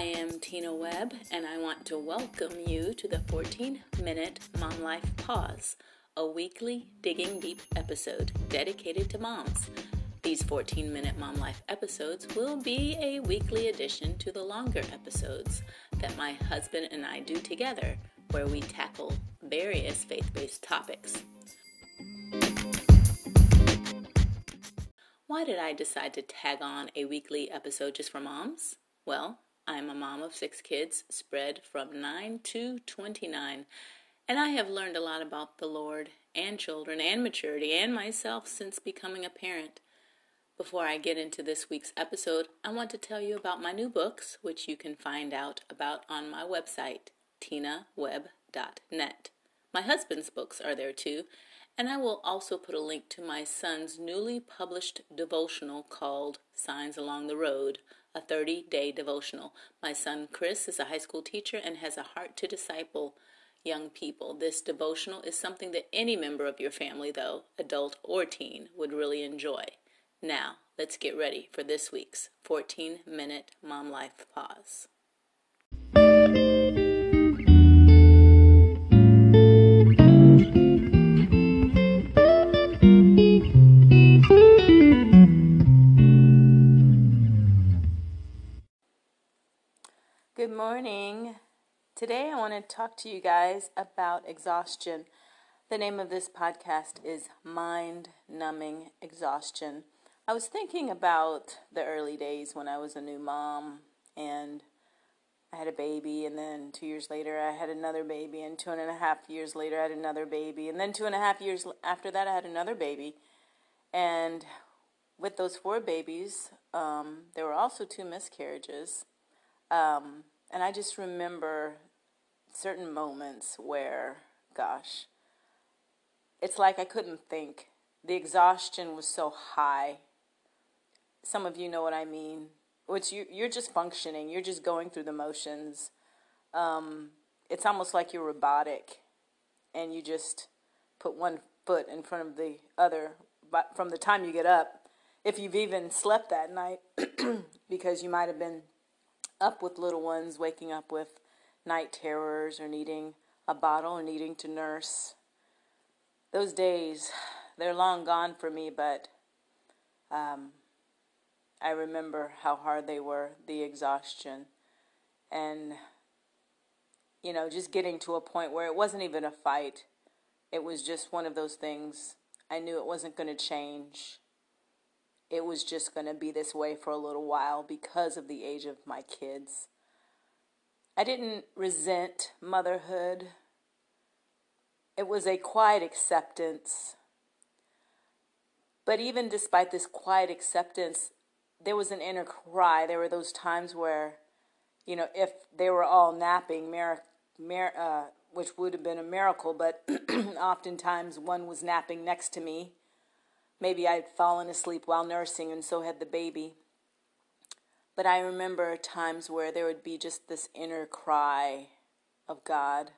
I am Tina Webb, and I want to welcome you to the 14 Minute Mom Life Pause, a weekly digging deep episode dedicated to moms. These 14 minute Mom Life episodes will be a weekly addition to the longer episodes that my husband and I do together, where we tackle various faith based topics. Why did I decide to tag on a weekly episode just for moms? Well, I'm a mom of six kids, spread from 9 to 29, and I have learned a lot about the Lord and children and maturity and myself since becoming a parent. Before I get into this week's episode, I want to tell you about my new books, which you can find out about on my website, tinawebb.net. My husband's books are there too, and I will also put a link to my son's newly published devotional called Signs Along the Road a 30 day devotional. My son Chris is a high school teacher and has a heart to disciple young people. This devotional is something that any member of your family, though, adult or teen, would really enjoy. Now, let's get ready for this week's 14 minute Mom Life Pause. Morning. Today I want to talk to you guys about exhaustion. The name of this podcast is Mind Numbing Exhaustion. I was thinking about the early days when I was a new mom and I had a baby, and then two years later I had another baby, and two and a half years later I had another baby, and then two and a half years after that I had another baby. And with those four babies, um, there were also two miscarriages. Um, and I just remember certain moments where, gosh, it's like I couldn't think. The exhaustion was so high. Some of you know what I mean. Which you you're just functioning. You're just going through the motions. Um, it's almost like you're robotic, and you just put one foot in front of the other. But from the time you get up, if you've even slept that night, because you might have been up with little ones, waking up with night terrors or needing a bottle or needing to nurse. Those days, they're long gone for me, but um, I remember how hard they were, the exhaustion, and you know, just getting to a point where it wasn't even a fight. It was just one of those things. I knew it wasn't going to change it was just going to be this way for a little while because of the age of my kids. I didn't resent motherhood. It was a quiet acceptance. But even despite this quiet acceptance, there was an inner cry. There were those times where, you know, if they were all napping, uh, which would have been a miracle, but oftentimes one was napping next to me Maybe I'd fallen asleep while nursing, and so had the baby. But I remember times where there would be just this inner cry of God,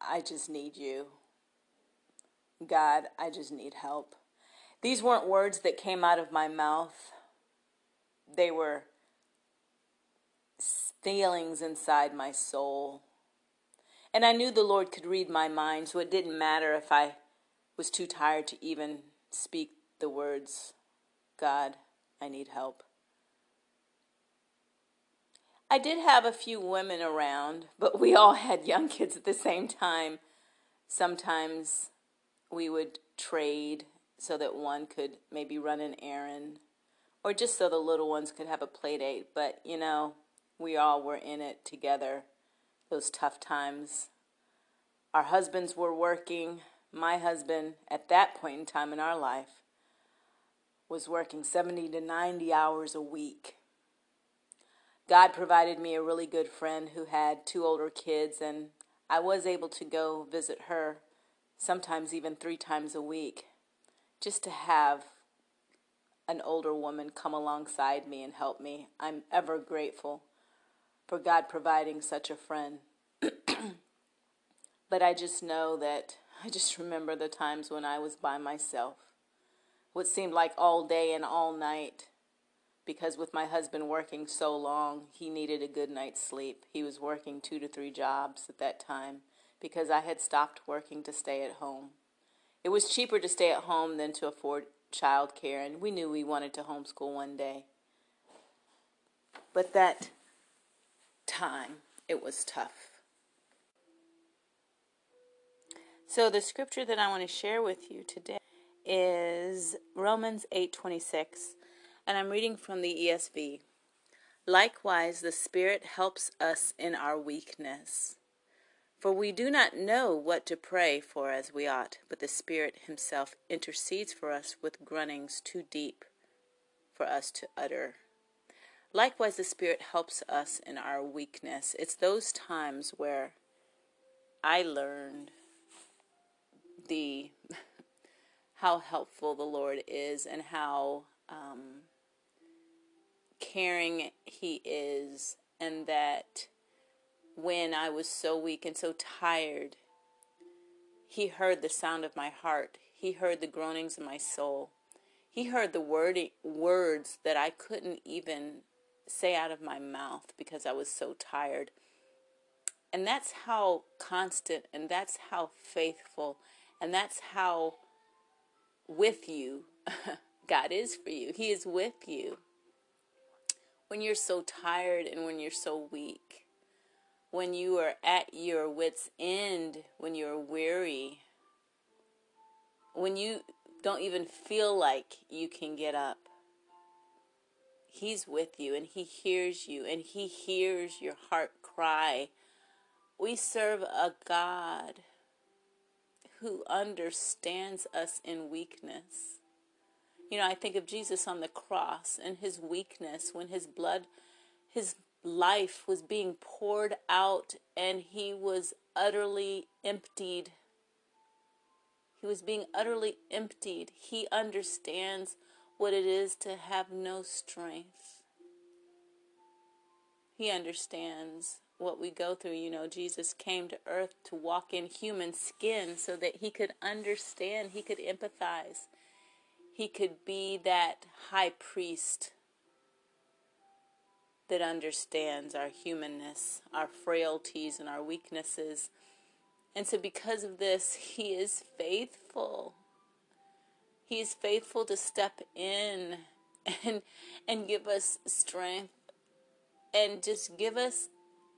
I just need you. God, I just need help. These weren't words that came out of my mouth, they were feelings inside my soul. And I knew the Lord could read my mind, so it didn't matter if I was too tired to even speak the words, God, I need help. I did have a few women around, but we all had young kids at the same time. Sometimes we would trade so that one could maybe run an errand or just so the little ones could have a play date. But, you know, we all were in it together, those tough times. Our husbands were working, my husband, at that point in time in our life, was working 70 to 90 hours a week. God provided me a really good friend who had two older kids, and I was able to go visit her sometimes even three times a week just to have an older woman come alongside me and help me. I'm ever grateful for God providing such a friend. but I just know that I just remember the times when I was by myself. What seemed like all day and all night. because with my husband working so long, he needed a good night's sleep. He was working two to three jobs at that time because I had stopped working to stay at home. It was cheaper to stay at home than to afford child care, and we knew we wanted to homeschool one day. But that time, it was tough. So the scripture that I want to share with you today is Romans 8:26, and I'm reading from the ESV. Likewise, the Spirit helps us in our weakness. For we do not know what to pray for as we ought, but the Spirit Himself intercedes for us with groanings too deep for us to utter. Likewise, the Spirit helps us in our weakness. It's those times where I learned the how helpful the Lord is and how um, caring He is, and that when I was so weak and so tired, He heard the sound of my heart. He heard the groanings of my soul. He heard the word, words that I couldn't even say out of my mouth because I was so tired. And that's how constant and that's how faithful and that's how with you God is for you. He is with you. When you're so tired and when you're so weak, when you are at your wits' end, when you're weary, when you don't even feel like you can get up, He's with you and He hears you and He hears your heart cry. We serve a God who understands us in weakness. You know, I think of Jesus on the cross and his weakness when his blood, his life was being poured out and he was utterly emptied. He was being utterly emptied. He understands what it is to have no strength. He understands what we go through. You know, Jesus came to earth to walk in human skin so that he could understand, he could empathize, he could be that high priest that understands our humanness, our frailties, and our weaknesses. And so, because of this, he is faithful. He is faithful to step in and and give us strength and just give us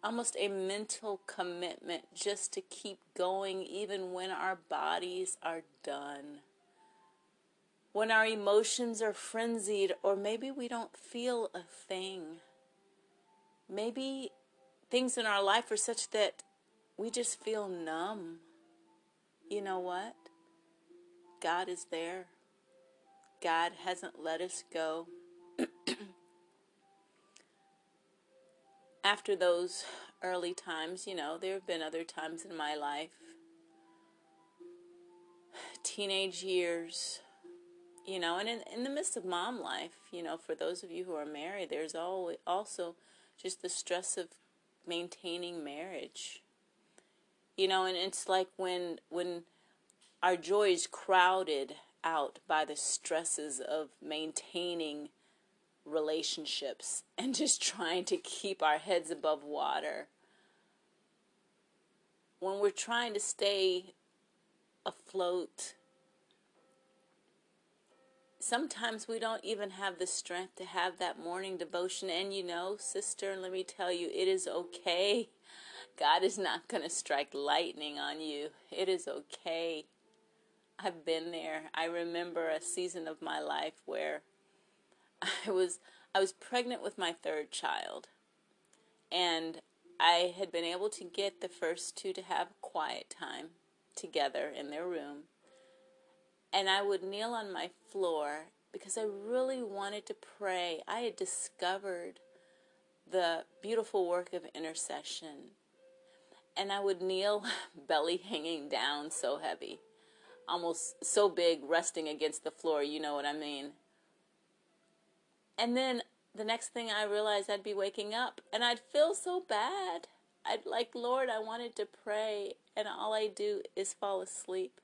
almost a mental commitment just to keep going even when our bodies are done. When our emotions are frenzied, or maybe we don't feel a thing. Maybe things in our life are such that we just feel numb. You know what? God is there. God hasn't let us go. after those early times, you know, there have been other times in my life, teenage years, you know, and in, in the midst of mom life, you know, for those of you who are married, there's always also just the stress of maintaining marriage. You know, and it's like when when our joy is crowded out by the stresses of maintaining relationships and just trying to keep our heads above water. When we're trying to stay afloat, sometimes we don't even have the strength to have that morning devotion. And you know, sister, let me tell you, it is okay. God is not going to strike lightning on you. It is okay. I've been there. I remember a season of my life where I was I was pregnant with my third child, and I had been able to get the first two to have quiet time together in their room. And I would kneel on my floor because I really wanted to pray. I had discovered the beautiful work of intercession. And I would kneel, belly hanging down, so heavy, almost so big, resting against the floor. You know what I mean? And then the next thing I realized, I'd be waking up and I'd feel so bad. I'd like, Lord, I wanted to pray, and all I do is fall asleep.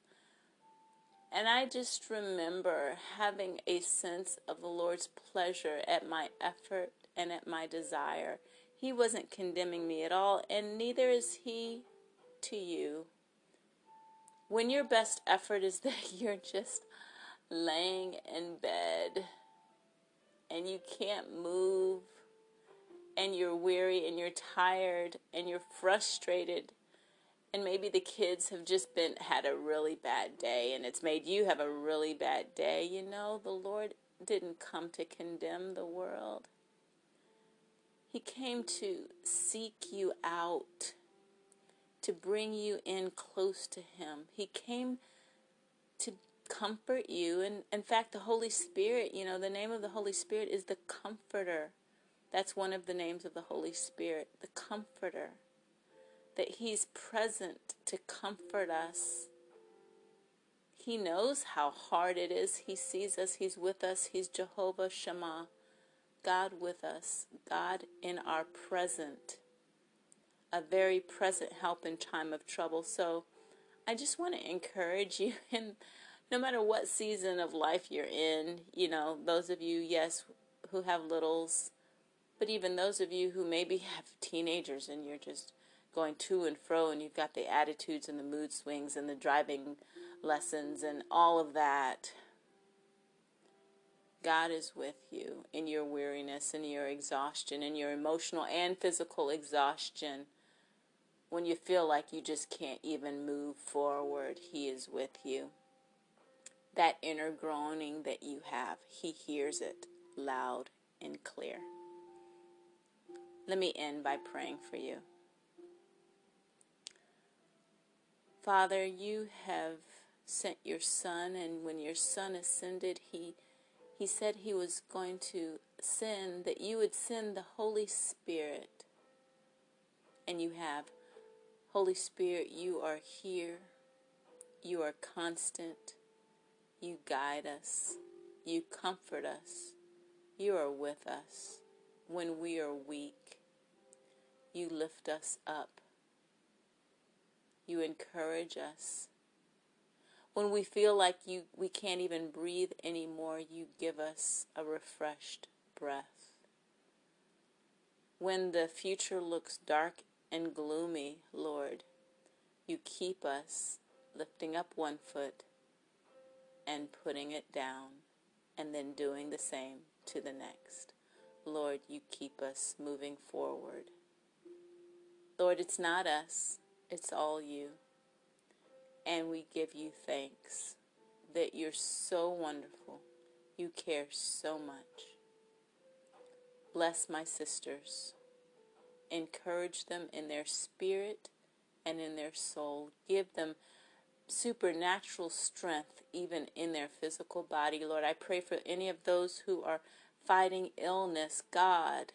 And I just remember having a sense of the Lord's pleasure at my effort and at my desire. He wasn't condemning me at all, and neither is He to you. When your best effort is that you're just laying in bed and you can't move and you're weary and you're tired and you're frustrated and maybe the kids have just been had a really bad day and it's made you have a really bad day you know? The lord didn't come to condemn the world. He came to seek you out to bring you in close to him. He came to comfort you and in fact the holy spirit you know the name of the holy spirit is the comforter that's one of the names of the holy spirit the comforter that He's present to comfort us. He knows how hard it is. He sees us. He's with us. He's Jehovah Shammah, God with us, God in our present, a very present help in time of trouble. So I just want to encourage you, and no matter what season of life you're in, you know, those of you, yes, who have littles, but even those of you who maybe have teenagers and you're just going to and fro, and you've got the attitudes and the mood swings and the driving lessons and all of that. God is with you in your weariness and your exhaustion and your emotional and physical exhaustion. When you feel like you just can't even move forward, He is with you. That inner groaning that you have, He hears it loud and clear. Let me end by praying for you. Father, you have sent your son and when your son ascended, he he said he was going to send that you would send the Holy Spirit. And you have Holy Spirit, you are here. You are constant. You guide us. You comfort us. You are with us when we are weak. You lift us up. You encourage us. When we feel like you we can't even breathe anymore, you give us a refreshed breath. When the future looks dark and gloomy, Lord, you keep us lifting up one foot and putting it down and then doing the same to the next. Lord, you keep us moving forward. Lord, it's not us. It's all you. And we give you thanks that you're so wonderful. You care so much. Bless my sisters. Encourage them in their spirit and in their soul. Give them supernatural strength even in their physical body. Lord, I pray for any of those who are fighting illness. God,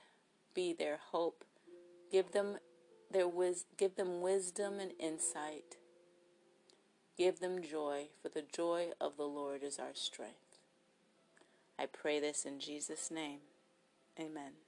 be their hope. Give them their wis- give them wisdom and insight. Give them joy, for the joy of the Lord is our strength. I pray this in Jesus' name. Amen.